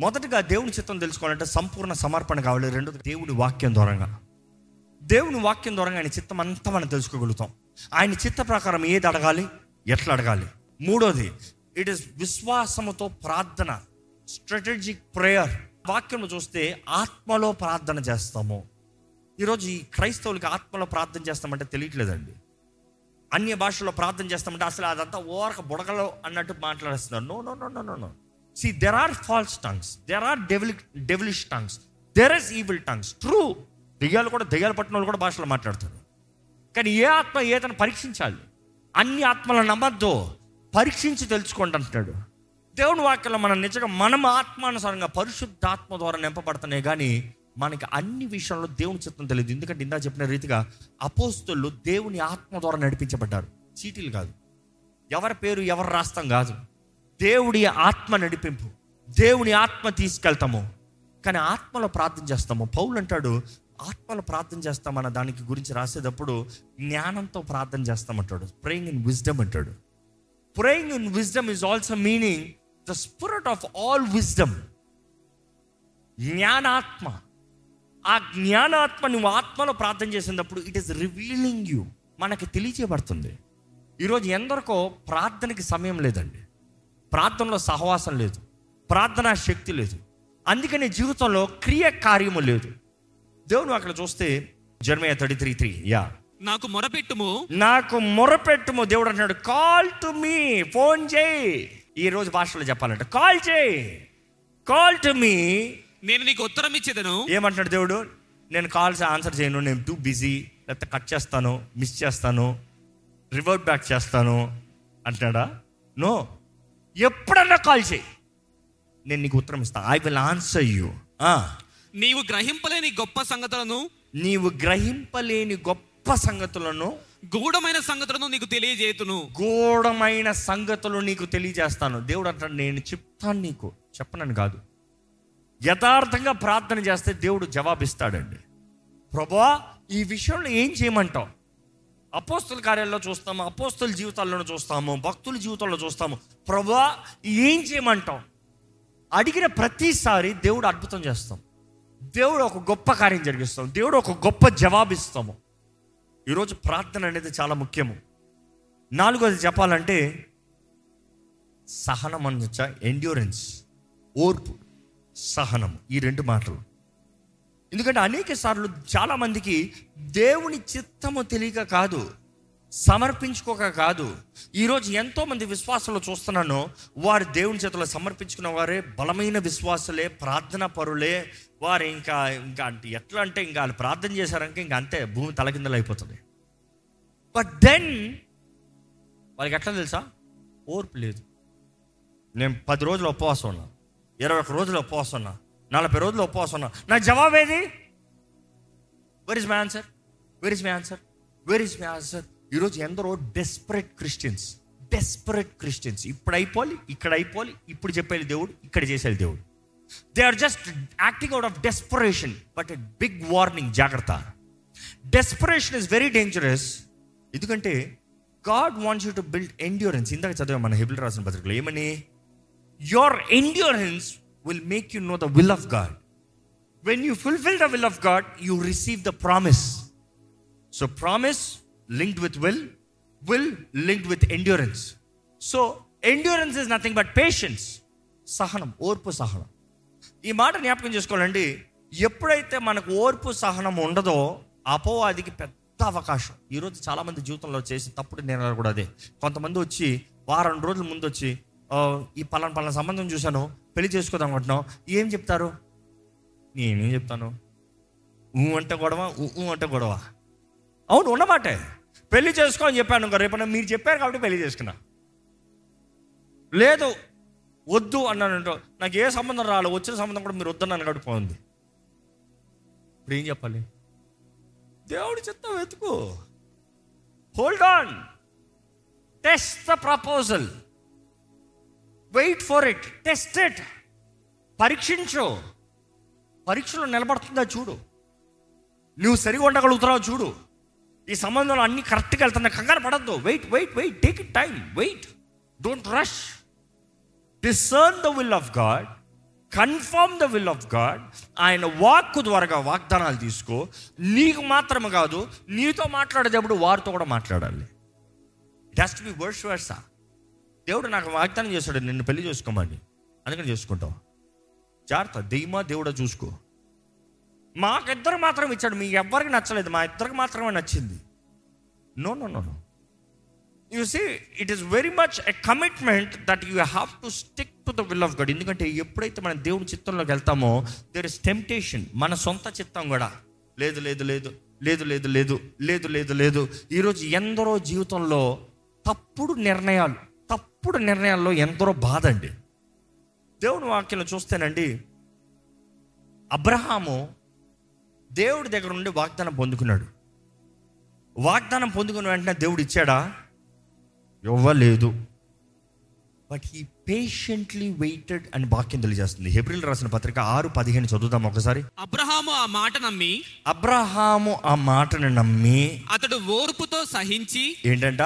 మొదటగా దేవుని చిత్తం తెలుసుకోవాలంటే సంపూర్ణ సమర్పణ కావాలి. రెండోది దేవుని వాక్యం ద్వారంగా దేవుని వాక్యం ద్వారా ఆయన చిత్తం అంతా మనం తెలుసుకోగలుగుతాం. ఆయన చిత్త ప్రకారం ఏది అడగాలి? ఎట్లా అడగాలి? మూడోది ఇట్ ఇస్ విశ్వాసముతో ప్రార్థన స్ట్రాటజిక్ ప్రేయర్ వాక్యంలో చూస్తే ఆత్మలో ప్రార్థన చేస్తాము. ఈరోజు ఈ క్రైస్తవులకి ఆత్మలో ప్రార్థన చేస్తామంటే తెలియట్లేదండి. అన్య భాషలో ప్రార్థన చేస్తామంటే అసలు అదంతా ఓరక బుడగలో అన్నట్టు మాట్లాడేస్తున్నారు. No no no no no no see there are false tongues there are devil devilish tongues there is evil tongues true దెయ్యాలు కూడా దెయ్యాలు పట్టిన వాళ్ళు కూడా భాషలో మాట్లాడతారు. కానీ ఏ ఆత్మ ఏదైనా పరీక్షించాలి? అన్ని ఆత్మలను నమ్మద్దు. పరీక్షించి తెలుసుకోండి అంటున్నాడు. దేవుని వాక్యంలో మనం నిజంగా మనం ఆత్మానుసారంగా పరిశుద్ధాత్మ ద్వారా నింపబడుతున్నాయి. కానీ మనకి అన్ని విషయంలో దేవుని చిత్తం తెలియదు. ఎందుకంటే ఇందా చెప్పిన రీతిగా అపోస్తులు దేవుని ఆత్మ ద్వారా నడిపించబడ్డారు. చీటీలు కాదు. ఎవరి పేరు ఎవరు రాస్తాం కాదు. దేవుడి ఆత్మ నడిపింపు. దేవుని ఆత్మ తీసుకెళ్తాము. కానీ ఆత్మలో ప్రార్థన చేస్తాము. పౌలు అంటాడు ఆత్మలో ప్రార్థన చేస్తామన్న దానికి గురించి రాసేటప్పుడు జ్ఞానంతో ప్రార్థన చేస్తామంటాడు. ప్రేయింగ్ ఇన్ విజ్డమ్ అంటాడు. Praying in wisdom is also meaning the spirit of all wisdom జ్ఞానాత్మ. ఆ జ్ఞానాత్మ నువ్వు ఆత్మలో ప్రార్థన చేసినప్పుడు ఇట్ ఈస్ రివీలింగ్ యూ మనకి తెలియజేయబడుతుంది. ఈరోజు ఎందరికో ప్రార్థనకి సమయం లేదండి. ప్రార్థనలో సహవాసం లేదు. ప్రార్థనా శక్తి లేదు. అందుకని జీవితంలో క్రియ కార్యము లేదు. దేవుడు అక్కడ చూస్తే Jeremiah thirty three three. Yeah. నాకు మొరపెట్టుము. నాకు మొరపెట్టుము. దేవుడు అంటున్నాడు కాల్ టు మీ ఫోన్ చేయి. ఈ రోజు భాషలో చెప్పాలంటే కాల్ చేయి. కాల్ టు మీ నేను నీకు ఉత్తరం ఇచ్చేదను. ఏమంటున్నాడు దేవుడు? నేను కాల్స్ ఆన్సర్ చేయను. నేను టూ బిజీ లేకపోతే కట్ చేస్తాను మిస్ చేస్తాను రివర్ట్ బ్యాక్ చేస్తాను. అంటున్నాడా? నో ఎప్పుడన్నా కాల్ చేయి. నేను నీకు ఉత్తరం ఇస్తాను ఐ విల్ ఆన్సర్ యూ నీవు గ్రహింపలేని గొప్ప సంగతులను నీవు గ్రహింపలేని గొప్ప సంగతులను గూఢమైన సంగతులను నీకు తెలియజేతును గూఢమైన సంగతులు నీకు తెలియజేస్తాను. దేవుడు అంటాడు నేను చెప్తాను నీకు. చెప్పనని కాదు. యథార్థంగా ప్రార్థన చేస్తే దేవుడు జవాబిస్తాడండి. ప్రభా ఈ విషయంలో ఏం చేయమంటావు? అపోస్తుల కార్యాల్లో చూస్తాము అపోస్తుల జీవితాల్లోనూ చూస్తాము భక్తుల జీవితంలో చూస్తాము. ప్రభా ఏం చేయమంటాం అడిగిన ప్రతిసారి దేవుడు అద్భుతం చేస్తాం. దేవుడు ఒక గొప్ప కార్యం జరిగిస్తాం. దేవుడు ఒక గొప్ప జవాబిస్తాము ఈరోజు ప్రార్థన అనేది చాలా ముఖ్యము. నాలుగోది చెప్పాలంటే సహనం అనొచ్చా ఎండ్యూరెన్స్ ఓర్పు సహనం. ఈ రెండు మాటలు. ఎందుకంటే అనేక సార్లు చాలామందికి దేవుని చిత్తము తెలియక కాదు సమర్పించుకోక కాదు. ఈరోజు ఎంతోమంది విశ్వాసంలో చూస్తున్నాను వారు దేవుని చేతిలో సమర్పించుకున్న వారే బలమైన విశ్వాసులే ప్రార్థన పరులే వారు ఇంకా ఇంకా అంటే ఎట్లా అంటే ఇంకా వాళ్ళు ప్రార్థన చేశారంటే ఇంకా అంతే భూమి తలకిందలు అయిపోతుంది. బట్ దెన్ వాళ్ళకి ఎట్లా తెలుసా? ఓర్పు లేదు. నేను పది రోజులు ఉపవాసం ఉన్నా ఇరవై ఒక్క రోజులు ఉపవాసం ఉన్నా నలభై రోజులు ఉపవాసం ఉన్నా. నా జవాబు ఏది? Where is my answer where is my answer where is my answer ఈరోజు ఎందరో డెస్పరేట్ క్రిస్టియన్స్ డెస్పరేట్ క్రిస్టియన్స్ ఇప్పుడు అయిపోవాలి ఇక్కడ అయిపోవాలి ఇప్పుడు చెప్పేది దేవుడు ఇక్కడ చేసేది దేవుడు. They are just acting out of desperation but a big warning జాగ్రత్త. డెస్పరేషన్ ఇస్ వెరీ డేంజరస్ ఎందుకంటే God wants you to build endurance ఇందాక చదివా మన హెబిల్ రాసిన పత్రికలో ఏమని? Your endurance will make you know the will of God when you fulfil the will of God you receive the promise so promise linked with will will linked with endurance so endurance is nothing but patience సహనం ఓర్పు సహనం. ఈ మాట జ్ఞాపకం చేసుకోవాలండి. ఎప్పుడైతే మనకు ఓర్పు సహనం ఉండదో అపోవాదికి పెద్ద అవకాశం. ఈరోజు చాలామంది జీవితంలో చేసి తప్పుడు నిర్ణయాలు కూడా అదే. కొంతమంది వచ్చి వారం రోజుల ముందు వచ్చి ఈ పలానా పలానా సంబంధం చూశాను పెళ్ళి చేసుకోదాం అనుకుంటున్నాం ఏం చెప్తారు? నేనేం చెప్తాను? ఊ అంటే గొడవ ఊ అంటే గొడవ. అవును ఉన్నమాటే. పెళ్ళి చేసుకో అని చెప్పాను ఇంకా రేపు మీరు చెప్పారు కాబట్టి పెళ్ళి చేసుకున్నా. లేదు వద్దు అన్నానంటో నాకు ఏ సంబంధం రాలేదు వచ్చిన సంబంధం కూడా మీరు వద్దన్నాను గడిపోయింది ఇప్పుడు ఏం చెప్పాలి? దేవుడి చిత్తం వెతుకు. Hold on test the proposal wait for it test it పరీక్షించు. పరీక్షలో నిలబడుతుందా చూడు. నువ్వు సరిగా ఉండగలుగుతున్నావు చూడు. ఈ సంబంధంలో అన్ని కరెక్ట్గా వెళ్తున్నా కంగారు పడద్దు. Wait wait wait take it time wait don't rush discern the will of God confirm the will of God ఆయన వాక్కు ద్వారా వాగ్దానాలు తీసుకో. నీకు మాత్రమే కాదు నీతో మాట్లాడేటప్పుడు వారితో కూడా మాట్లాడాలి. డస్ట్ బి వర్స్ వర్సా దేవుడు నాకు వాగ్దానం చేశాడు నిన్ను పెళ్ళి చేసుకోమని. అందుకని చేసుకుంటాం. జాగ్రత్త దెయ్యమా దేవుడా చూసుకో. మాకిద్దరు మాత్రం ఇచ్చాడు మీ ఎవ్వరికి నచ్చలేదు మా ఇద్దరికి మాత్రమే నచ్చింది. No no no no you see it is very much a commitment that you have to stick to the will of God ఎందుకంటే ఎప్పుడైతే మనం దేవుని చిత్తంలోకి వెళ్తామో దేర్ ఇస్ టెంప్టేషన్ మన సొంత చిత్తం కూడా. లేదు లేదు లేదు లేదు లేదు లేదు లేదు లేదు లేదు. ఈరోజు ఎందరో జీవితంలో తప్పుడు నిర్ణయాలు తప్పుడు నిర్ణయాల్లో ఎందరో బాధ అండి దేవుని వాక్యంలో చూస్తేనండి అబ్రహాము దేవుడి దగ్గర నుండి వాగ్దానం పొందుకున్నాడు. వాగ్దానం పొందుకున్న వెంటనే దేవుడు ఇచ్చాడా? ఇవ్వలేదు. బట్ హీ పేషెంట్లీ వెయిటెడ్ అని వాక్యం తెలియజేస్తుంది. హెబ్రిల్ రాసిన పత్రిక ఆరు పదిహేను చదువుదాం ఒకసారి. అబ్రహాము ఆ మాట నమ్మి అబ్రహాము ఆ మాటను నమ్మి అతడు ఓర్పుతో సహించి ఏంటంట?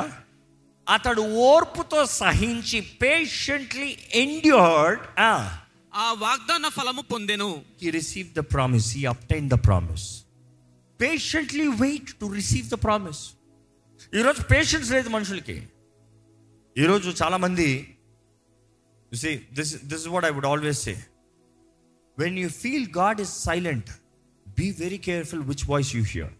అతడు ఓర్పుతో సహించి పేషెంట్లీ ఎండ్యూర్డ్ ఆ. వాగ్దాన ఫలము పొందెను. He received the promise, he obtained the promise. Patiently wait to receive the promise. ఈరోజు పేషెన్స్ లేదు మనుషులకి. ఈరోజు చాలామంది say this this what I would always say when you feel God is silent be very careful which voice you hear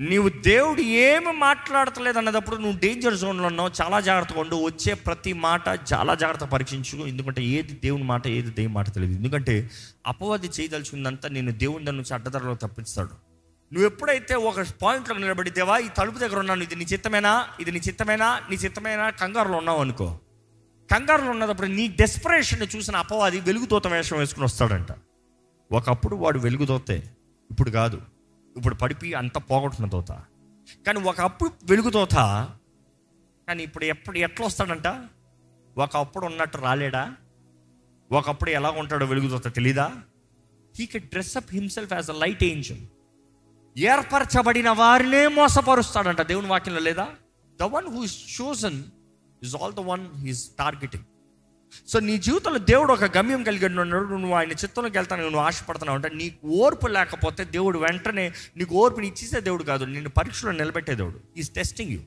నీవు దేవుడు ఏమి మాట్లాడతలేదు అన్నదప్పుడు నువ్వు danger జోన్లో ఉన్నావు చాలా జాగ్రత్తగా ఉండు. వచ్చే ప్రతి మాట చాలా జాగ్రత్త పరీక్షించు. ఎందుకంటే ఏది దేవుని మాట ఏది దేవుని మాట తెలియదు. ఎందుకంటే అపవాది చేయదలుచుకుందంతా నేను దేవుని దాని నుంచి అడ్డదారిలో తప్పిస్తాడు. నువ్వు ఎప్పుడైతే ఒక పాయింట్లో నిలబడి దేవా ఈ తలుపు దగ్గర ఉన్నాను ఇది నీ చిత్తమేనా? ఇది నీ చిత్తమేనా? నీ చిత్తమేనా? కంగారులో ఉన్నావు అనుకో. కంగారులో ఉన్నప్పుడు నీ డెస్పరేషన్ చూసిన అపవాది వెలుగుతోత వేషం వేసుకుని వస్తాడంట. ఒకప్పుడు వాడు వెలుగుతోతే ఇప్పుడు కాదు. ఇప్పుడు పడిపి అంత పోగొట్టిన తోత. కానీ ఒకప్పుడు వెలుగుతోత కానీ ఇప్పుడు ఎప్పుడు ఎట్లా వస్తాడంట? ఒకప్పుడు ఉన్నట్టు రాలేడా? ఒకప్పుడు ఎలా ఉంటాడో వెలుగుతోత తెలీదా? He can dress up himself as a light angel ఏర్పరచబడిన వారినే మోసపరుస్తాడంట దేవుని వాక్యంలో లేదా? The one who is chosen is all the one he's targeting so నీ జీవితంలో దేవుడు ఒక గమ్యం కలిగి ఉన్నాడు. నువ్వు ఆయన చిత్తంలోకి వెళ్తాను నువ్వు ఆశపడుతున్నావు అంటే నీకు ఓర్పు లేకపోతే దేవుడు వెంటనే నీకు ఓర్పుని ఇచ్చేసే దేవుడు కాదు. నిన్ను పరీక్షలో నిలబెట్టే దేవుడు. ఈజ్ టెస్టింగ్ యూ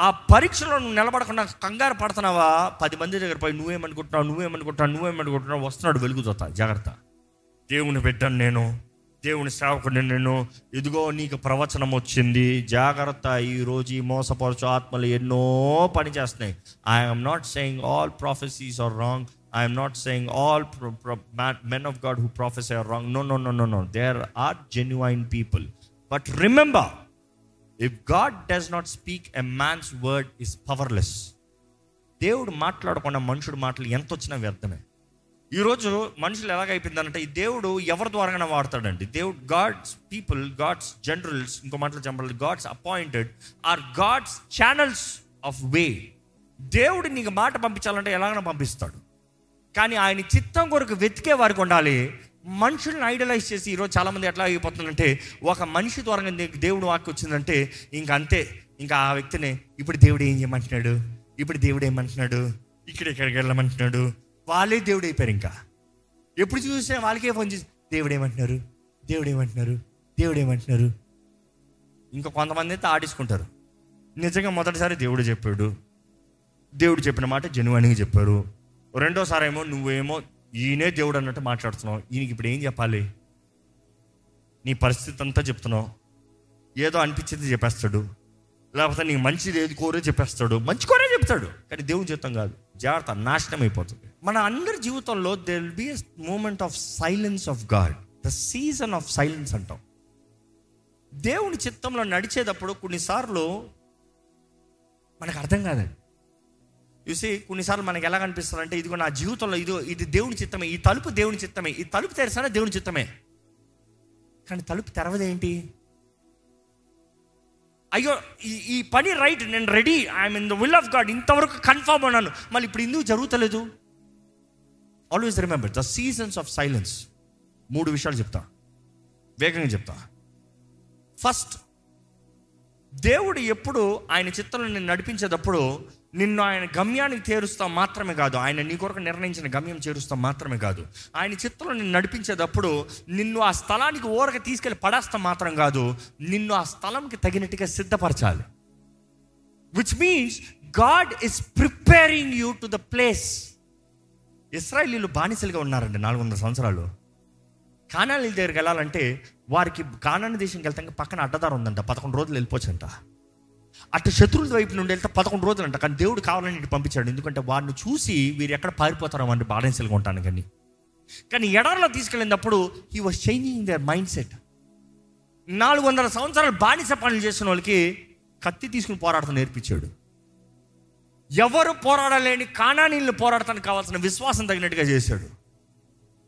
ఆ పరీక్షలో నువ్వు నిలబడకుండా కంగారు పడుతున్నావా? పది మంది దగ్గర పోయి నువ్వేమనుకుంటున్నావు? నువ్వేమనుకుంటున్నావు? నువ్వేమనుకుంటున్నావు? వస్తున్నాడు వెలుగుతా జాగ్రత్త. దేవుని బిడ్డను నేను దేవుని సేవకుడిని నేను ఇదిగో నీకు ప్రవచనం వచ్చింది. జాగ్రత్త ఈరోజు ఈ మోసపరచు ఆత్మలు ఎన్నో పని చేస్తున్నాయి. I'm not saying all prophecies are wrong I'm not saying all men of God who profess are wrong no no no no no there are genuine people but remember if God does not speak a man's word is powerless దేవుడు మాట్లాడకుండా మనుషుడు మాటలు ఎంత వచ్చినా వ్యర్థమే. ఈరోజు మనుషులు ఎలాగైపోయిందంటే ఈ దేవుడు ఎవరి ద్వారానే వాడతాడండి. దేవుడు గాడ్స్ పీపుల్ గాడ్స్ జనరల్స్ ఇంకో మాటలు చెప్పాలి God's appointed are God's channels of way. దేవుడు నీకు మాట పంపించాలంటే ఎలాగైనా పంపిస్తాడు. కానీ ఆయన చిత్తం కొరకు వెతికే వారికి ఉండాలి. మనుషుల్ని ఐడలైజ్ చేసి ఈరోజు చాలామంది ఎట్లా అయిపోతుందంటే ఒక మనిషి ద్వారా దేవుడు వాక్కు వచ్చిందంటే ఇంక అంతే. ఇంకా ఆ వ్యక్తిని ఇప్పుడు దేవుడు ఏం చేయమంటున్నాడు? ఇప్పుడు దేవుడు ఏమంటున్నాడు ఇక్కడ ఇక్కడికి వెళ్ళమంటున్నాడు? వాళ్ళే దేవుడు అయిపోయారు ఇంకా. ఎప్పుడు చూసినా వాళ్ళకే ఫోన్ చేసి దేవుడు ఏమంటున్నారు దేవుడు ఏమంటున్నారు దేవుడు ఏమంటున్నారు ఇంకా కొంతమంది అయితే ఆడించుకుంటారు. నిజంగా మొదటిసారి దేవుడు చెప్పాడు. దేవుడు చెప్పిన మాట జనువానికి చెప్పారు. రెండోసారి ఏమో నువ్వేమో ఈయనే దేవుడు అన్నట్టు మాట్లాడుతున్నావు. ఈయనకి ఇప్పుడు ఏం చెప్పాలి? నీ పరిస్థితి అంతా చెప్తున్నావు. ఏదో అనిపించేది చెప్పేస్తాడు. లేకపోతే నీకు మంచిది ఏది కోరే చెప్పేస్తాడు. మంచి కోరే చెప్తాడు. కానీ దేవుని చెప్తాం కాదు. జాగ్రత్త నాశనం అయిపోతుంది. మన అందరి జీవితంలో they will be moment of silence of God the season of silence అంటాం. దేవుని చిత్తంలో నడిచేటప్పుడు కొన్నిసార్లు మనకు అర్థం కాదండి. చూసి కొన్నిసార్లు మనకి ఎలా కనిపిస్తుంది అంటే ఇదిగో నా జీవితంలో ఇది ఇది దేవుని చిత్తమే ఈ తలుపు దేవుని చిత్తమే ఈ తలుపు తెరసానే దేవుని చిత్తమే. కానీ తలుపు తెరవదేంటి అయ్యో ఈ ఈ పని రైట్ నేను ready I'm in the will of God ఇంతవరకు కన్ఫర్మ్ అన్నాను. మళ్ళీ ఇప్పుడు ఎందుకు జరుగుతలేదు? Always remember the seasons of silence మూడు విషయాలు చెప్తా. వేగంగా చెప్తా. ఫస్ట్ దేవుడు ఎప్పుడు ఆయన చిత్తంలో నేను నడిపించేటప్పుడు నిన్ను ఆయన గమ్యానికి చేరుస్తాం మాత్రమే కాదు ఆయన నీ కొరకు నిర్ణయించిన గమ్యం చేరుస్తాం మాత్రమే కాదు. ఆయన చిత్తంలో నిన్ను నడిపించేటప్పుడు నిన్ను ఆ స్థలానికి ఊరక తీసుకెళ్ళి పడేస్తాం మాత్రం కాదు నిన్ను ఆ స్థలంకి తగినట్టుగా సిద్ధపరచాలి. Which means God is preparing you to the place ఇస్రాయలీలు బానిసలుగా ఉన్నారండి నాలుగు వందల సంవత్సరాలు. కానాలి దగ్గరికి వెళ్ళాలంటే వారికి కానాని దేశంకి వెళ్తాక పక్కన అడ్డదారు ఉందంట పదకొండు రోజులు వెళ్ళిపోవచ్చంట. అటు శత్రువుల వైపు నుండి వెళ్తే పదకొండు రోజులు అంట కానీ దేవుడు కావాలని ఇటు పంపించాడు. ఎందుకంటే వారిని చూసి వీరు ఎక్కడ పారిపోతారో వాడిని బానిసలుగా ఉంటాను కానీ. కానీ ఎడారిలో తీసుకెళ్ళినప్పుడు he was changing their mindset నాలుగు వందల సంవత్సరాలు బానిస పనులు చేసిన వాళ్ళకి కత్తి తీసుకుని పోరాడటం నేర్పించాడు. ఎవరు పోరాడలేని కానానీళ్ళు పోరాడటానికి కావాల్సిన విశ్వాసం తగినట్టుగా చేశాడు.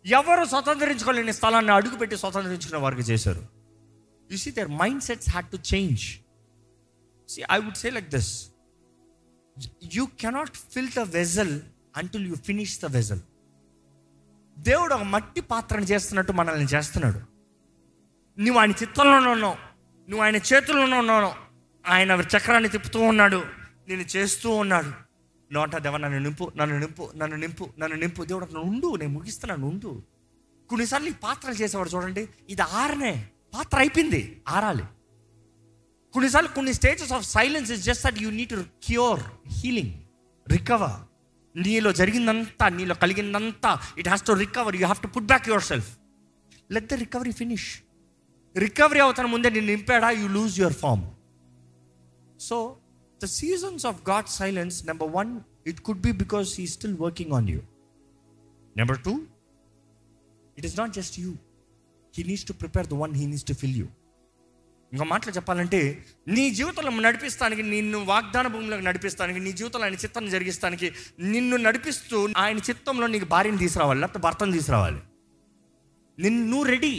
ఎవరు స్వతంత్రించుకోలేని స్థలాన్ని అడుగుపెట్టి స్వతంత్రించుకునే వారికి చేశారు. You see their mindsets had to change see I would say like this you cannot fill the vessel until you finish the vessel దేవుడు ఒక మట్టి పాత్రను చేస్తున్నట్టు మనల్ని చేస్తున్నాడు. నువ్వు ఆయన చిత్తంలోనే ఉన్నావు. నువ్వు ఆయన చేతుల్లోనే ఉన్నావు. ఆయన చక్రాన్ని తిప్పుతూ ఉన్నాడు. నేను చేస్తూ ఉన్నాడు. నోట దేవ నన్ను నింపు నన్ను నింపు నన్ను నింపు నన్ను నింపు. దేవుడు అట్లా ఉండు నేను ముగిస్తున్నాను ఉండు. కొన్నిసార్లు ఈ పాత్రలు చేసేవాడు చూడండి ఇది ఆరనే పాత్ర అయిపోయింది ఆరాలి. కొన్నిసార్లు కొన్ని stages of silence is just that you need to cure healing recover నీలో జరిగిందంతా నీలో కలిగిందంతా it has to recover you have to put back yourself let the recovery finish recovery అవుతాను ముందే నేను నింపాడా? You lose your form so the seasons of God silence number one it could be because he still working on you number two it is not just you he needs to prepare the one he needs to fill you ఇంకో మాటలు చెప్పాలంటే నీ జీవితంలో నడిపిస్తానికి నిన్ను వాగ్దాన భూమిలోకి నడిపిస్తానికి నీ జీవితంలో ఆయన చిత్తాన్ని జరిగిస్తానికి నిన్ను నడిపిస్తూ ఆయన చిత్తంలో నీకు భార్యను తీసుకురావాలి లేకపోతే భర్తను తీసుకురావాలి. నిన్ను నువ్వు ready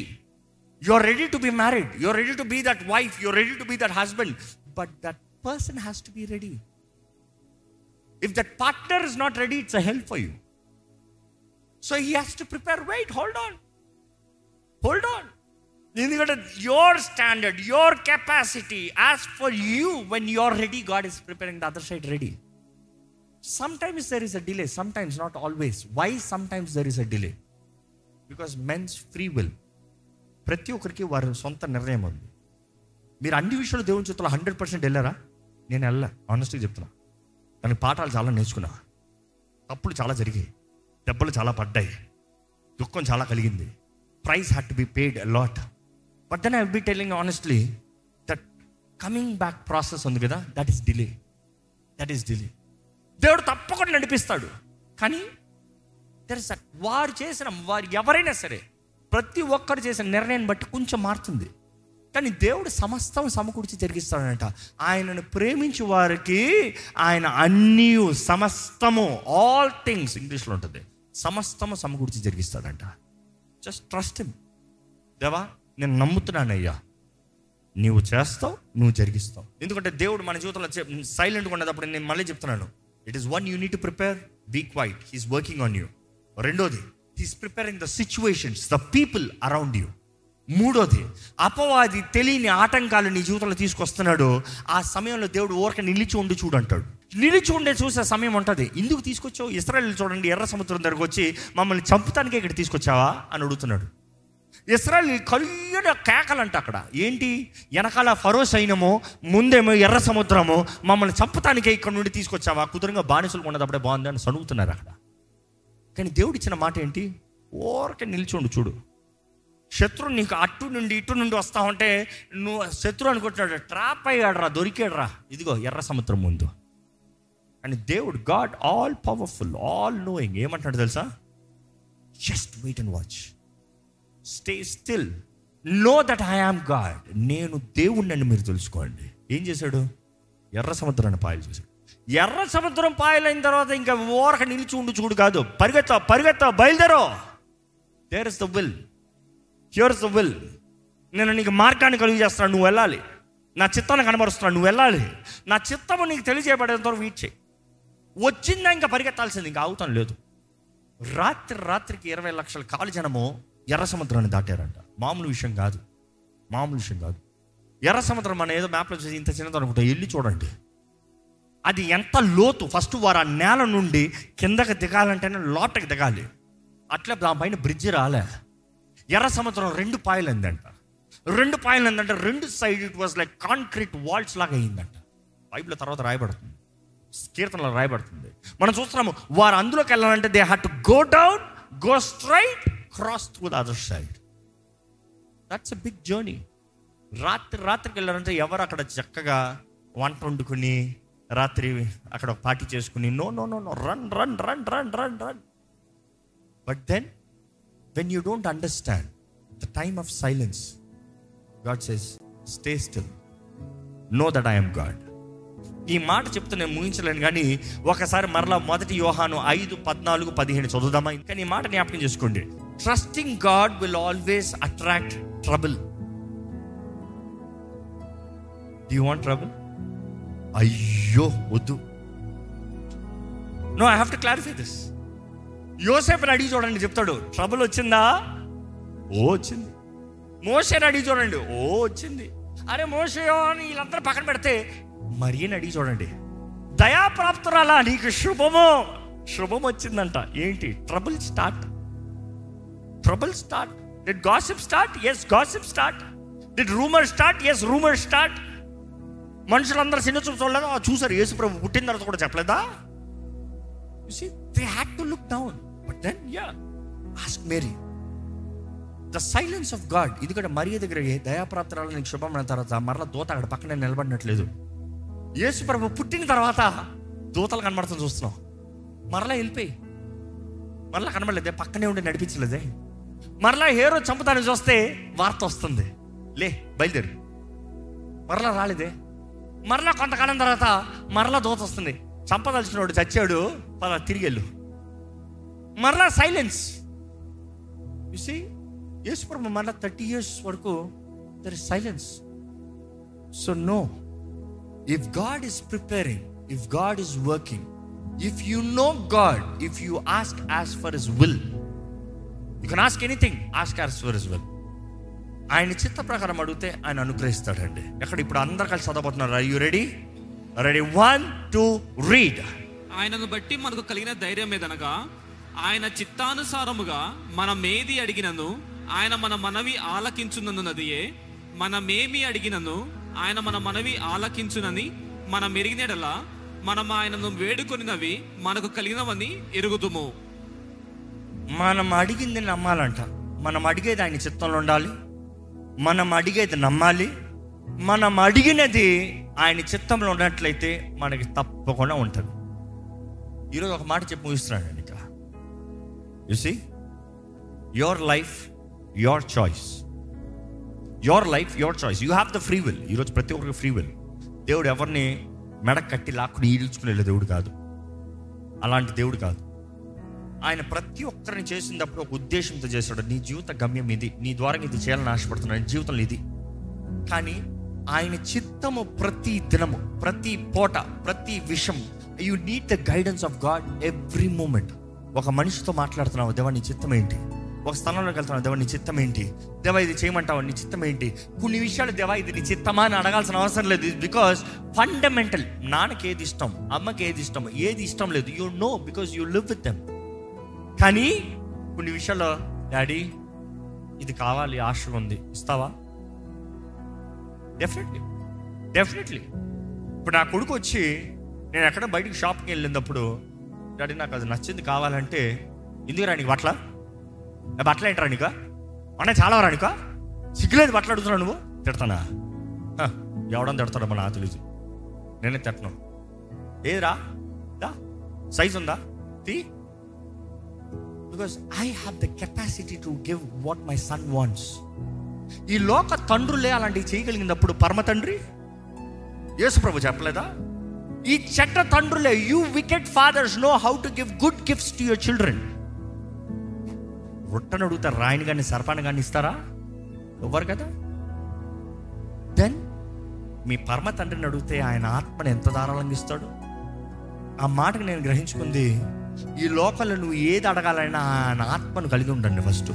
you are ready to be married you are ready to be that wife you are ready to be that husband but that person has to be ready if that partner is not ready it's a help for you so he has to prepare wait hold on hold on ఎందుకంటే your standard your capacity as for you when you're ready God is preparing the other side ready sometimes there is a delay sometimes not always why sometimes there is a delay because men's free will ప్రతి ఒక్కరికి వారి సొంత నిర్ణయం ఉంది మీరు అన్ని విషయాలు దేవుని చేతుల్లో హండ్రెడ్ పర్సెంట్ వెళ్ళారా నేను వెళ్ళా ఆనెస్ట్గా చెప్తున్నా. కానీ పాఠాలు చాలా నేర్చుకున్నా. తప్పులు చాలా జరిగాయి. దెబ్బలు చాలా పడ్డాయి. దుఃఖం చాలా కలిగింది. Price had to be paid lot but then I be telling honestly that coming back process ఉంది కదా that is delay that is delay దేవుడు తప్పకుండా నడిపిస్తాడు. కానీ దర్ ఇస్ వారు చేసిన వారు ఎవరైనా సరే ప్రతి ఒక్కరు చేసిన నిర్ణయం బట్టి కొంచెం మారుతుంది. కానీ దేవుడు సమస్తం సమకూర్చి జరిగిస్తాడంట. ఆయనను ప్రేమించే వారికి ఆయన అన్నీ సమస్తము ఆల్ థింగ్స్ ఇంగ్లీష్లో ఉంటుంది. సమస్తము సమకూర్చి జరిగిస్తాడంట. జస్ట్ ట్రస్ట్ హిమ్ దేవా నేను నమ్ముతున్నానయ్యా. నీవు చేస్తావు నువ్వు జరిగిస్తావు. ఎందుకంటే దేవుడు మన జీవితంలో సైలెంట్గా ఉండేటప్పుడు నేను మళ్ళీ చెప్తున్నాను. It is one you need to prepare be quiet he's working on you రెండోది he's preparing the situations the people around you మూడోది అపవాది తెలియని ఆటంకాలు నీ జీవితంలో తీసుకొస్తున్నాడు. ఆ సమయంలో దేవుడు ఊరక నిలిచి ఉండి చూడంటాడు నిలిచి ఉండే చూసే సమయం ఉంటుంది. ఎందుకు తీసుకొచ్చావు? ఇస్రాయల్ చూడండి ఎర్ర సముద్రం దగ్గరకు వచ్చి మమ్మల్ని చంపుతానికే ఇక్కడ తీసుకొచ్చావా? అని అడుగుతున్నాడు. ఇస్రాయల్ కళ్ళ కేకలంట అక్కడ. ఏంటి? వెనకాల ఫరో సైన్యము ముందేమో ఎర్ర సముద్రము మమ్మల్ని చంపటానికే ఇక్కడ నుండి తీసుకొచ్చావా? కుదురుగా బానిసలు ఉన్నదప్పుడే బాగుంది అని సనుగుతున్నారు అక్కడ. కానీ దేవుడు ఇచ్చిన మాట ఏంటి? ఓరక ఉండు చూడు. శత్రువు నీకు అటు నుండి ఇటు నుండి వస్తా ఉంటే నువ్వు శత్రు అనుకుంటున్నాడు ట్రాప్ అయ్యాడరా దొరికాడురా. ఇదిగో ఎర్ర సముద్రం ముందు. అండ్ దేవుడు God all powerful all knowing ఏమంటాడు తెలుసా? Just wait and watch stay still know that I am God నేను దేవుణ్ణి మీరు తెలుసుకోండి. ఏం చేశాడు? ఎర్ర సముద్రాన్ని పాయలు చేశాడు. ఎర్ర సముద్రం పాయలైన తర్వాత ఇంకా ఓరక నిలిచి ఉండి చూడు కాదు. పరిగెత్తా పరిగెత్తా బయలుదేరో. There is the will here's the will నేను నీకు మార్గాన్ని కలుగు చేస్తాను నువ్వు వెళ్ళాలి. నా చిత్తాన్ని కనబరుస్తున్నాను నువ్వు వెళ్ళాలి. నా చిత్తము నీకు తెలియజేయబడేంత వరకు వెయిట్ చేయి వచ్చిందా ఇంకా పరిగెత్తాల్సింది ఇంకా అవుతాం లేదు. రాత్రి రాత్రికి ఇరవై లక్షల కాలు జనము ఎర్ర సముద్రాన్ని దాటారంట. మామూలు విషయం కాదు. మామూలు విషయం కాదు. ఎర్ర సముద్రం మన ఏదో మ్యాప్లో చూసి ఇంత చిన్నది అనుకుంటా వెళ్ళి చూడండి. అది ఎంత లోతు? ఫస్ట్ వారు ఆ నేల నుండి కిందకి దిగాలంటేనే లోటకి దిగాలి. అట్లా దానిపైన బ్రిడ్జి రాలే. ఎర్ర సముద్రం రెండు పాయలు అందంట. రెండు పాయలు అందంటే రెండు side it was like concrete walls లాగా అయిందంట. బైబిల్ తర్వాత రాయబడుతుంది. కీర్తనలో రాయబడుతుంది. మనం చూస్తున్నాము వారు అందులోకి వెళ్ళాలంటే they had to go down go straight cross through the other side that's a big journey రాత్రి రాత్రికి వెళ్ళారంటే ఎవరు అక్కడ చక్కగా వంట వండుకుని రాత్రి అక్కడ పార్టీ చేసుకుని no no no no run run run run run run but then when you don't understand the time of silence God says stay still know that I'm God ఈ మాట చెప్తే నేను ముగించలేను కానీ ఒకసారి మరలా మొదటి యోహాను ఐదు పద్నాలుగు పదిహేను చదువుదామా? ఇంకా ఈ మాట జ్ఞాపకం చేసుకోండి. Trusting God will always attract trouble you want trouble అయ్యో వద్దు. No I have to clarify this యోసేపుని అడిగి చూడండి చెప్తాడు. ట్రబుల్ వచ్చిందా? ఓ వచ్చింది. మోసేని అడిగి చూడండి. ఓ వచ్చింది. అరే మోసయో అని వీళ్ళందరూ పక్కన పెడితే మరి అని అడిగి చూడండి. దయాప్రాప్తురాలా నీకు శుభము. శుభం వచ్చిందంట. ఏంటి? Trouble start? Trouble start? Did gossip start yes gossip start did rumour start yes rumour start మనుషులందరూ చిన్న చూపు చూడలేదు? "ఆ, చూసారు యేసు ప్రభు పుట్టిన తర్వాత కూడా చెప్పలేదా? You see, they had to but then yeah ask Mary the silence of God ఎందుకంటే మరియ దగ్గర ఏ దయాప్రాప్తరాలు నీకు శుభం అయిన తర్వాత మరలా దూత అక్కడ పక్కనే నిలబడినట్లేదు. యేసు ప్రభు పుట్టిన తర్వాత దూతలు కనబడుతుంది చూస్తున్నాం మరలా వెళ్ళిపోయి మరలా కనబడలేదే పక్కనే ఉండి నడిపించలేదే. మరలా హేరో చంపుతానని చూస్తే వార్త వస్తుంది. లే బయలుదేరు. మరలా రాలేదే. మరలా కొంతకాలం తర్వాత మరలా దూత వస్తుంది. చంపదలిచినోడు చచ్చాడు పద తిరిగి వెళ్ళు. మరలా సైలెన్స్ సీ యేసుప్రభు మరలా థర్టీ ఇయర్స్ వరకు there is silence so know if God is preparing if God is working if you know God if you ask as per his will you can ask anything ask as per his will ఆయన చిత్త ప్రకారం అడిగితే ఆయన అనుగ్రహిస్తాడండి. ఎక్కడ ఇప్పుడు అందరు కలిసి చదవబోతున్నారు? You ready ready one two read ఆయనను బట్టి మనకు కలిగిన ధైర్యం ఏదనగా ఆయన చిత్తానుసారముగా మనమేది అడిగినను ఆయన మన మనవి ఆలకించునన్నదియే మనమేమి అడిగినను ఆయన మన మనవి ఆలకించునని మనం మెరిగినడలా మనం ఆయనను వేడుకొనినవి మనకు కలిగినవని ఎరుగుదుము. మనం అడిగింది నమ్మాలంట. మనం అడిగేది ఆయన చిత్తంలో ఉండాలి. మనం అడిగేది నమ్మాలి. మనం అడిగినది ఆయన చిత్తంలో ఉన్నట్లయితే మనకి తప్పకుండా ఉంటుంది. ఈరోజు ఒక మాట చెప్పి ముగిస్తున్నాను you see your life your choice your life your choice you have the free will ఈరోజు ప్రతి ఒక్కరికి ఫ్రీ విల్ దేవుడు ఎవరిని మెడ కట్టి లాక్కుని ఈడ్చుకునే దేవుడు కాదు. అలాంటి దేవుడు కాదు. ఆయన ప్రతి ఒక్కరిని చేసినప్పుడు ఒక ఉద్దేశంతో చేశాడు నీ జీవిత గమ్యం ఇది. నీ ద్వారా ఇది చేయాలని ఆశపడుతున్నాడు. జీవితంలో ఇది. కానీ ఆయన చిత్తము ప్రతి దినము ప్రతి పూట ప్రతి విషయం you need the guidance of God every moment ఒక మనిషితో మాట్లాడుతున్నావు దేవా నీ చిత్తం ఏంటి? ఒక స్థలంలోకి వెళ్తున్నావు దేవా నీ చిత్తం ఏంటి? దేవా ఇది చేయమంటావా? నీ చిత్తం ఏంటి? కొన్ని విషయాలు దేవా ఇది నీ చిత్తమా అని అడగాల్సిన అవసరం లేదు. బికాస్ ఫండమెంటల్ నాన్నకి ఏది ఇష్టం అమ్మకి ఏది ఇష్టం ఏది ఇష్టం లేదు. You know because you live with them కానీ కొన్ని విషయాల్లో డాడీ ఇది కావాలి ఆశ ఉంది. ఇస్తావా? డెఫినెట్లీ డెఫినెట్లీ ఇప్పుడు నా కొడుకు వచ్చి నేను ఎక్కడ బయటకు షాప్కి వెళ్ళినప్పుడు డాడీ నాకు అది నచ్చింది కావాలంటే ఎందుకు రానికి బట్టల? బట్టలు ఏంటి రానిక అన్న చాలా రానిక సిగ్గులేదు బట్టలు అడుగుతున్నావు నువ్వు? తిడతానా? ఎవడని తిడతాడు మన తెలియదు నేనే తిట్టను. ఏదిరా? దా. సైజ్ ఉందా? తీ. Because I have the capacity to give what my son wants ఈ లోక తండ్రులే అలాంటివి చేయగలిగినప్పుడు పరమ తండ్రి? యేసుప్రభు చెప్పలేదా? ఈ చెడ్డ తండ్రులే you wicked fathers know how to give good gifts to your children రొట్టను అడుగుతారు రాయిని కానీ సర్పాన్ని కానీ ఇస్తారా? ఎవ్వరు కదా. దెన్ మీ పరమ తండ్రిని అడిగితే ఆయన ఆత్మని ఎంత ధారాళంగా ఇస్తాడు? ఆ మాటకు నేను గ్రహించుకుంది ఈ లోకంలో నువ్వు ఏది అడగాలైనా ఆయన ఆత్మను కలిగి ఉండండి ఫస్ట్.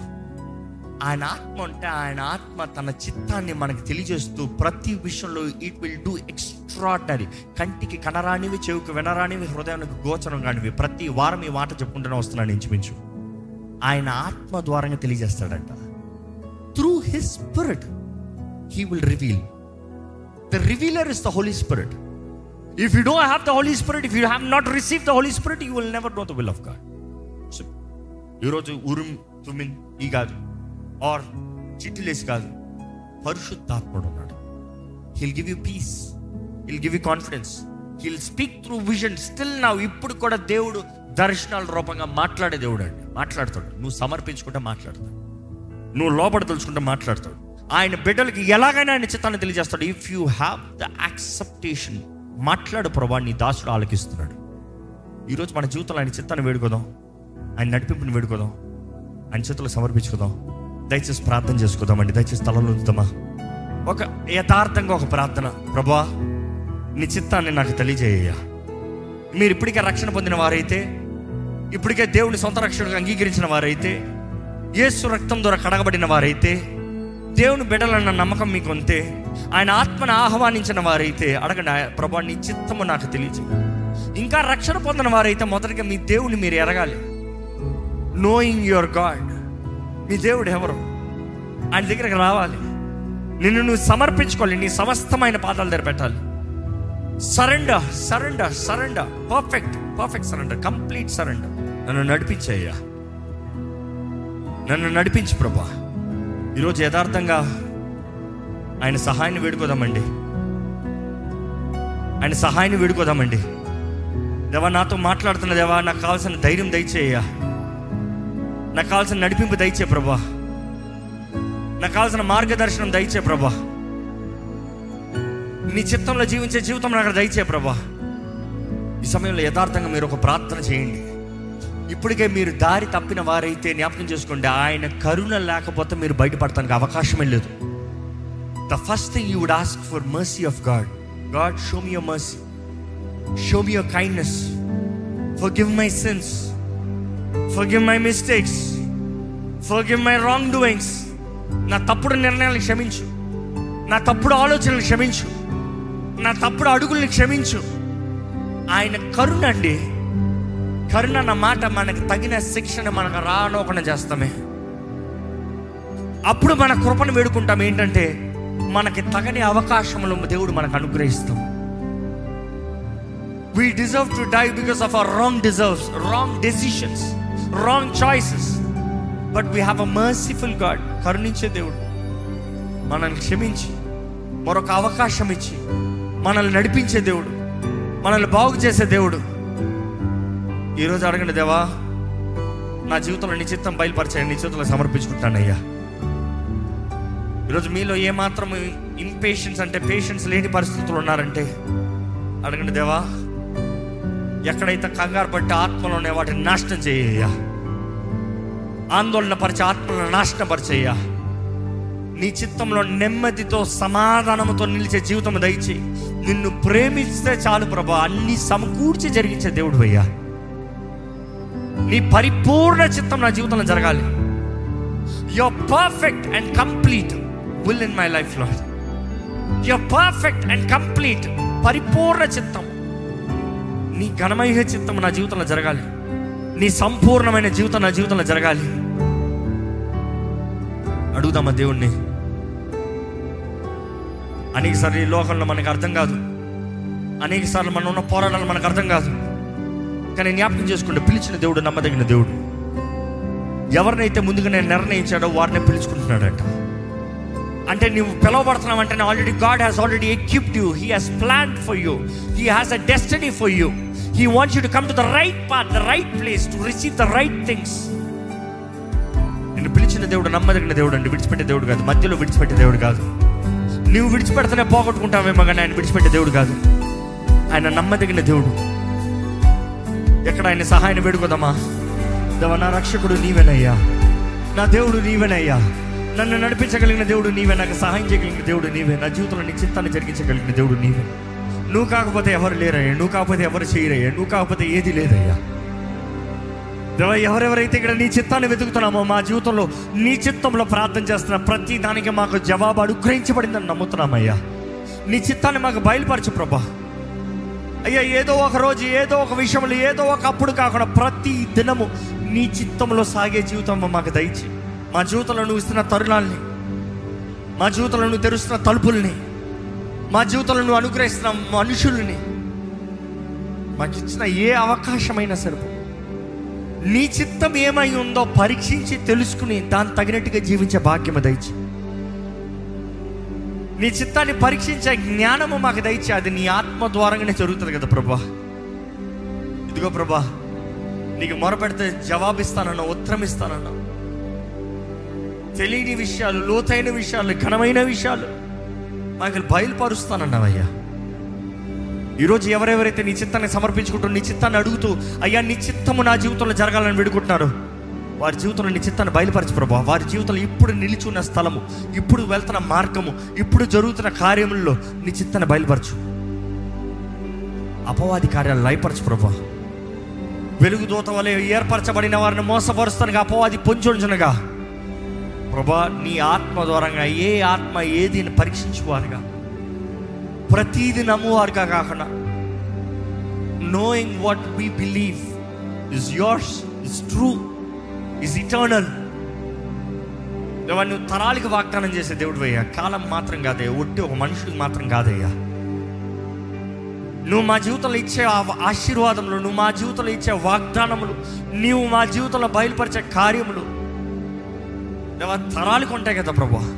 ఆయన ఆత్మ ఉంటే ఆయన ఆత్మ తన చిత్తాన్ని మనకు తెలియజేస్తూ ప్రతి విషయంలో ఇట్ విల్ డూ ఎక్స్ట్రాడినరీ కంటికి కనరానివి చెవుకు వినరానివి హృదయానికి గోచరం కానివి. ప్రతి వారం ఈ మాట చెప్పుకుంటూనే వస్తున్నాను ఇంచుమించు. ఆయన ఆత్మ ద్వారంగా తెలియజేస్తాడంట. Through his spirit he will reveal the revealer is the holy spirit if you don't have the holy spirit if you have not receive the holy spirit you will never know the will of God ఈరోజు ఉరుమ్ తుమిన్ ఈ కాదు. Are చిట్టిలేసి కాదు పరిశుద్ధాత్ముడు ఉన్నాడు. He'll give you peace he'll give you confidence he'll speak through vision still నా ఇప్పుడు కూడా దేవుడు దర్శనాల రూపంగా మాట్లాడే దేవుడు అండి. మాట్లాడతాడు. నువ్వు సమర్పించుకుంటే మాట్లాడతాడు. నువ్వు లోపడదలుచుకుంటే మాట్లాడతాడు. ఆయన బిడ్డలకి ఎలాగైనా ఆయన చిత్తాన్ని తెలియజేస్తాడు. If you have the acceptance మాట్లాడు ప్రభా నీ దాసుడు ఆలకిస్తున్నాడు. ఈరోజు మన జీవితంలో ఆయన చిత్తాన్ని వేడుకోదాం. ఆయన నడిపింపుని వేడుకోదాం. ఆయన చేతులు సమర్పించుకుందాం. దయచేసి ప్రార్థన చేసుకుందామండి. దయచేసి తలలో ఉంచుదామా? ఒక యథార్థంగా ఒక ప్రార్థన. ప్రభా నీ చిత్తాన్ని నాకు తెలియజేయ మీరు ఇప్పటికే రక్షణ పొందిన వారైతే ఇప్పటికే దేవుని సొంత రక్షణకు అంగీకరించిన వారైతే యేసు రక్తం ద్వారా కడగబడిన వారైతే దేవుని బిడ్డలన్న నమ్మకం మీకు ఉంటే ఆయన ఆత్మను ఆహ్వానించిన వారైతే అడగండి ప్రభా నీ చిత్తము నాకు తెలియజేయ. ఇంకా రక్షణ పొందిన వారైతే మొదటిగా మీ దేవుని మీరు ఎరగాలి. నోయింగ్ యువర్ గాడ్ మీ దేవుడు ఎవరు? ఆయన దగ్గరికి రావాలి. నిన్ను నువ్వు సమర్పించుకోవాలి. నీ సమస్తమైన పాదాలు దగ్గర పెట్టాలి. Surrender surrender surrender perfect perfect surrender complete surrender నన్ను నడిపించయ్యా నన్ను నడిపించు ప్రభా. ఈరోజు యథార్థంగా ఆయన సహాయాన్ని వేడుకోదామండి. ఆయన సహాయాన్ని వేడుకోదామండి. దేవా నాతో మాట్లాడుతున్న దేవా నాకు కావాల్సిన ధైర్యం దయచేయ్యా నాకు కావాల్సిన నడిపింపు దయచే ప్రభా. నాకు కావాల్సిన మార్గదర్శనం దయచే ప్రభా. నీ చిత్తంలో జీవించే జీవితం నాకు దయచే ప్రభా. ఈ సమయంలో యథార్థంగా మీరు ఒక ప్రార్థన చేయండి. ఇప్పటికే మీరు దారి తప్పిన వారైతే జ్ఞాపకం చేసుకోండి ఆయన కరుణ లేకపోతే మీరు బయటపడటానికి అవకాశమే లేదు. The first thing you would ask for mercy of God God show me your mercy show me your kindness forgive my sins forgive my mistakes forgive my wrong doings నా తప్పుడు నిర్ణయాలను క్షమించు. నా తప్పుడు ఆలోచనలు క్షమించు. నా తప్పుడు అడుగుల్ని క్షమించు. ఆయన కరుణ అండి. కరుణ అన్న మాట మనకు తగిన శిక్షణ మనకు రానోకుండా చేస్తామే. అప్పుడు మన కృపను వేడుకుంటాం. ఏంటంటే మనకి తగని అవకాశములు దేవుడు మనకు అనుగ్రహిస్తాం. We deserve to die because of our wrong deserves wrong decisions wrong choices but we have a merciful God కరుణించే దేవుడు. మనల్ని క్షమించి మరొక అవకాశం ఇచ్చి మనల్ని నడిపించే దేవుడు మనల్ని బాగు చేసే దేవుడు. ఈరోజు అడగండి దేవా నా జీవితంలో నీ చిత్తం నిశ్చితంలో సమర్పించుకుంటానయ్యా. ఈరోజు మీలో ఏమాత్రం ఇంపేషన్స్ అంటే పేషెన్స్ లేని పరిస్థితులు ఉన్నారంటే అడగండి దేవా ఎక్కడైతే కంగారు పట్టి ఆత్మలు ఉన్నాయి వాటిని నాశనం చేయ్యా ఆందోళన పరిచే ఆత్మలను నాశనం పరిచయ్యా నీ చిత్తంలో నెమ్మదితో సమాధానంతో నిలిచే జీవితం దయచి నిన్ను ప్రేమిస్తే చాలు ప్రభా. అన్ని సమకూర్చి జరిగించే దేవుడు అయ్యా. నీ పరిపూర్ణ చిత్తం నా జీవితంలో జరగాలి. Your perfect and complete will in my లైఫ్లో యువర్ పర్ఫెక్ట్ అండ్ కంప్లీట్ పరిపూర్ణ చిత్తం. నీ ఘనమయ్యే చిత్తం నా జీవితంలో జరగాలి. నీ సంపూర్ణమైన జీవితం నా జీవితంలో జరగాలి. అడుగుదామా దేవుణ్ణి? అనేకసార్లు ఈ లోకంలో మనకు అర్థం కాదు. అనేక సార్లు మనం ఉన్న పోరాటాలు మనకు అర్థం కాదు. కానీ జ్ఞాపకం చేసుకుంటే పిలిచిన దేవుడు నమ్మదగిన దేవుడు. ఎవరినైతే ముందుగా నేను నిర్ణయించాడో వారిని పిలుచుకుంటున్నాడంట. అంటే నువ్వు పిలవబడుతున్నావు అంటే already God has already equipped you he has plan for you he has a destiny for you he wants you to come to the right path the right place to receive the right things నిన్ను పిలిచిన దేవుడు నమ్మదగిన దేవుడు అండి విడిచిపెట్టే దేవుడు కాదు. మధ్యలో విడిచిపెట్టే దేవుడు కాదు. నువ్వు విడిచిపెడితేనే పోగొట్టుకుంటావేమో కానీ ఆయన విడిచిపెట్టే దేవుడు కాదు. ఆయన నమ్మదగిన దేవుడు. ఎక్కడ ఆయన సహాయాన్ని వేడుకోదామా? దేవ నా రక్షకుడు నీవేనయ్యా. నా దేవుడు నీవేనయ్యా. నన్ను నడిపించగలిగిన దేవుడు నీవే. నాకు సహాయం చేయగలిగిన దేవుడు నీవే. నా జీవితంలో నీ చిత్తాన్ని జరిగించగలిగిన దేవుడు నీవే. నువ్వు కాకపోతే ఎవరు లేరయ్యా? నువ్వు కాకపోతే ఎవరు చేయరయ్యా? నువ్వు కాకపోతే ఏది లేదయ్యా? దేవా ఎవరెవరైతే ఇక్కడ నీ చిత్తాన్ని వెతుకుతున్నామో మా జీవితంలో నీ చిత్తంలో ప్రార్థన చేస్తున్న ప్రతి దానికి మాకు జవాబు అనుగ్రహించబడిందని నమ్ముతున్నామయ్యా. నీ చిత్తాన్ని మాకు బయలుపరచు ప్రభా. అయ్యా ఏదో ఒక రోజు ఏదో ఒక విషయంలో ఏదో ఒక అప్పుడు కాకుండా ప్రతి దినము నీ చిత్తంలో సాగే జీవితం మాకు దయచి మా జీవితంలో నువ్వు ఇస్తున్న తరుణాల్ని మా జీవితంలో నువ్వు తెరుస్తున్న తలుపుల్ని మా జీవితంలో నువ్వు అనుగ్రహిస్తున్న మనుషుల్ని మాకు ఇచ్చిన ఏ అవకాశమైనా సరిపో నీ చిత్తం ఏమై ఉందో పరీక్షించి తెలుసుకుని దాన్ని తగినట్టుగా జీవించే భాగ్యము దయచి నీ చిత్తాన్ని పరీక్షించే జ్ఞానము మాకు దయచి అది నీ ఆత్మ ద్వారంగానే జరుగుతుంది కదా ప్రభా. ఇదిగో ప్రభా నీకు మొరపెడితే జవాబిస్తానన్నా ఉత్తరం ఇస్తానన్నా తెలియని విషయాలు లోతైన విషయాలు ఘనమైన విషయాలు మాకు బయలుపరుస్తానన్నావయ్యా. ఈరోజు ఎవరెవరైతే నీ చిత్తాన్ని సమర్పించుకుంటూ నీ చిత్తాన్ని అడుగుతూ అయ్యా నీ చిత్తము నా జీవితంలో జరగాలని వేడుకుంటున్నారు వారి జీవితంలో నీ చిత్తాన్ని బయలుపరచు ప్రభా. వారి జీవితంలో ఇప్పుడు నిలిచున్న స్థలము ఇప్పుడు వెళ్తున్న మార్గము ఇప్పుడు జరుగుతున్న కార్యముల్లో నీ చిత్తాన్ని బయలుపరచు. అపవాది కార్యాలు లయపరచు ప్రభా. వెలుగు దూత వలె ఏర్పరచబడిన వారిని మోసపరుస్తానుగా అపవాది పొంచుంచునగా ప్రభా నీ ఆత్మ ద్వారంగా ఏ ఆత్మ ఏది అని పరీక్షించువారుగా ప్రతీది నమ్మువారుగా కాకుండా knowing what we believe is yours is true is eternal నువ్వు తరాలకు వాగ్దానం చేసే దేవుడు అయ్యా. కాలం మాత్రం కాదయ్యా. ఒట్టి ఒక మనుషుడికి మాత్రం కాదయ్యా. నువ్వు మా జీవితంలో ఇచ్చే ఆ ఆశీర్వాదములు నువ్వు మా జీవితంలో ఇచ్చే వాగ్దానములు నీవు మా జీవితంలో బయలుపరిచే కార్యములు తరాలకు ఉంటాయి కదా ప్రభా.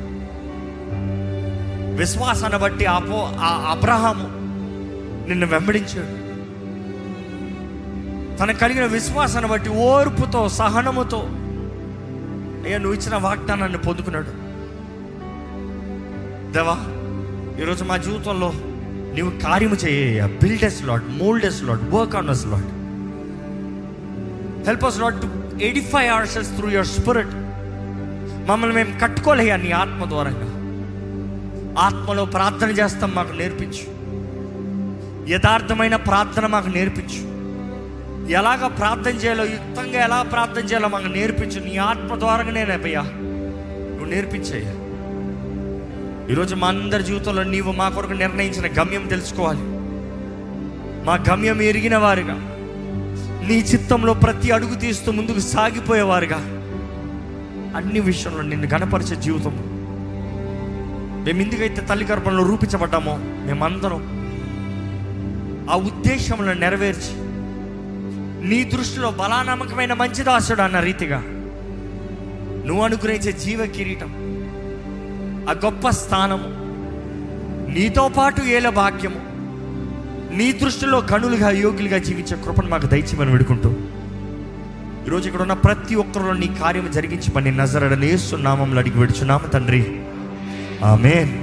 విశ్వాసాన్ని బట్టి అపో ఆ అబ్రహాము నిన్ను వెంబడించాడు. తనకు కలిగిన విశ్వాసాన్ని బట్టి ఓర్పుతో సహనముతో అయ్యా నువ్వు ఇచ్చిన వాగ్దానాన్ని పొందుకున్నాడు. దేవా ఈరోజు మా జీవితంలో నీవు కార్యము చేయ. Builds Lord moulds Lord work on us Lord help us Lord to edify our through your spirit మమ్మల్ని మేము కట్టుకోలేయా నీ ఆత్మ ద్వారంగా? ఆత్మలో ప్రార్థన చేస్తాం మాకు నేర్పించు. యథార్థమైన ప్రార్థన మాకు నేర్పించు. ఎలాగ ప్రార్థన చేయాలో యుక్తంగా ఎలా ప్రార్థన చేయాలో మాకు నేర్పించు. నీ ఆత్మ ద్వారంగా అయ్యా. నువ్వు నేర్పించయ్యా. ఈరోజు మా అందరి జీవితంలో నీవు మా కొరకు నిర్ణయించిన గమ్యం తెలుసుకోవాలి. మా గమ్యం ఎరిగిన వారుగా. నీ చిత్తంలో ప్రతి అడుగు తీస్తూ ముందుకు సాగిపోయేవారుగా. అన్ని విషయంలో నిన్ను గణపరిచే జీవితం. మేము ఎందుకైతే తల్లి గర్భంలో రూపించబడ్డామో మేమందరం ఆ ఉద్దేశంలో నెరవేర్చి నీ దృష్టిలో బలానమ్మకమైన మంచి దాసుడు అన్న రీతిగా నువ్వు అనుగ్రహించే జీవ కిరీటం ఆ గొప్ప స్థానము నీతో పాటు ఏల భాగ్యము నీ దృష్టిలో గనులుగా యోగులుగా జీవించే కృపను మాకు దయచేమని వేడుకుంటూ ఈరోజు ఇక్కడ ఉన్న ప్రతి ఒక్కరిలో నీ కార్యం జరిగించమని నజరడని నామంలో అడిగి విడుచున్నాము తండ్రి. ఆమెన్.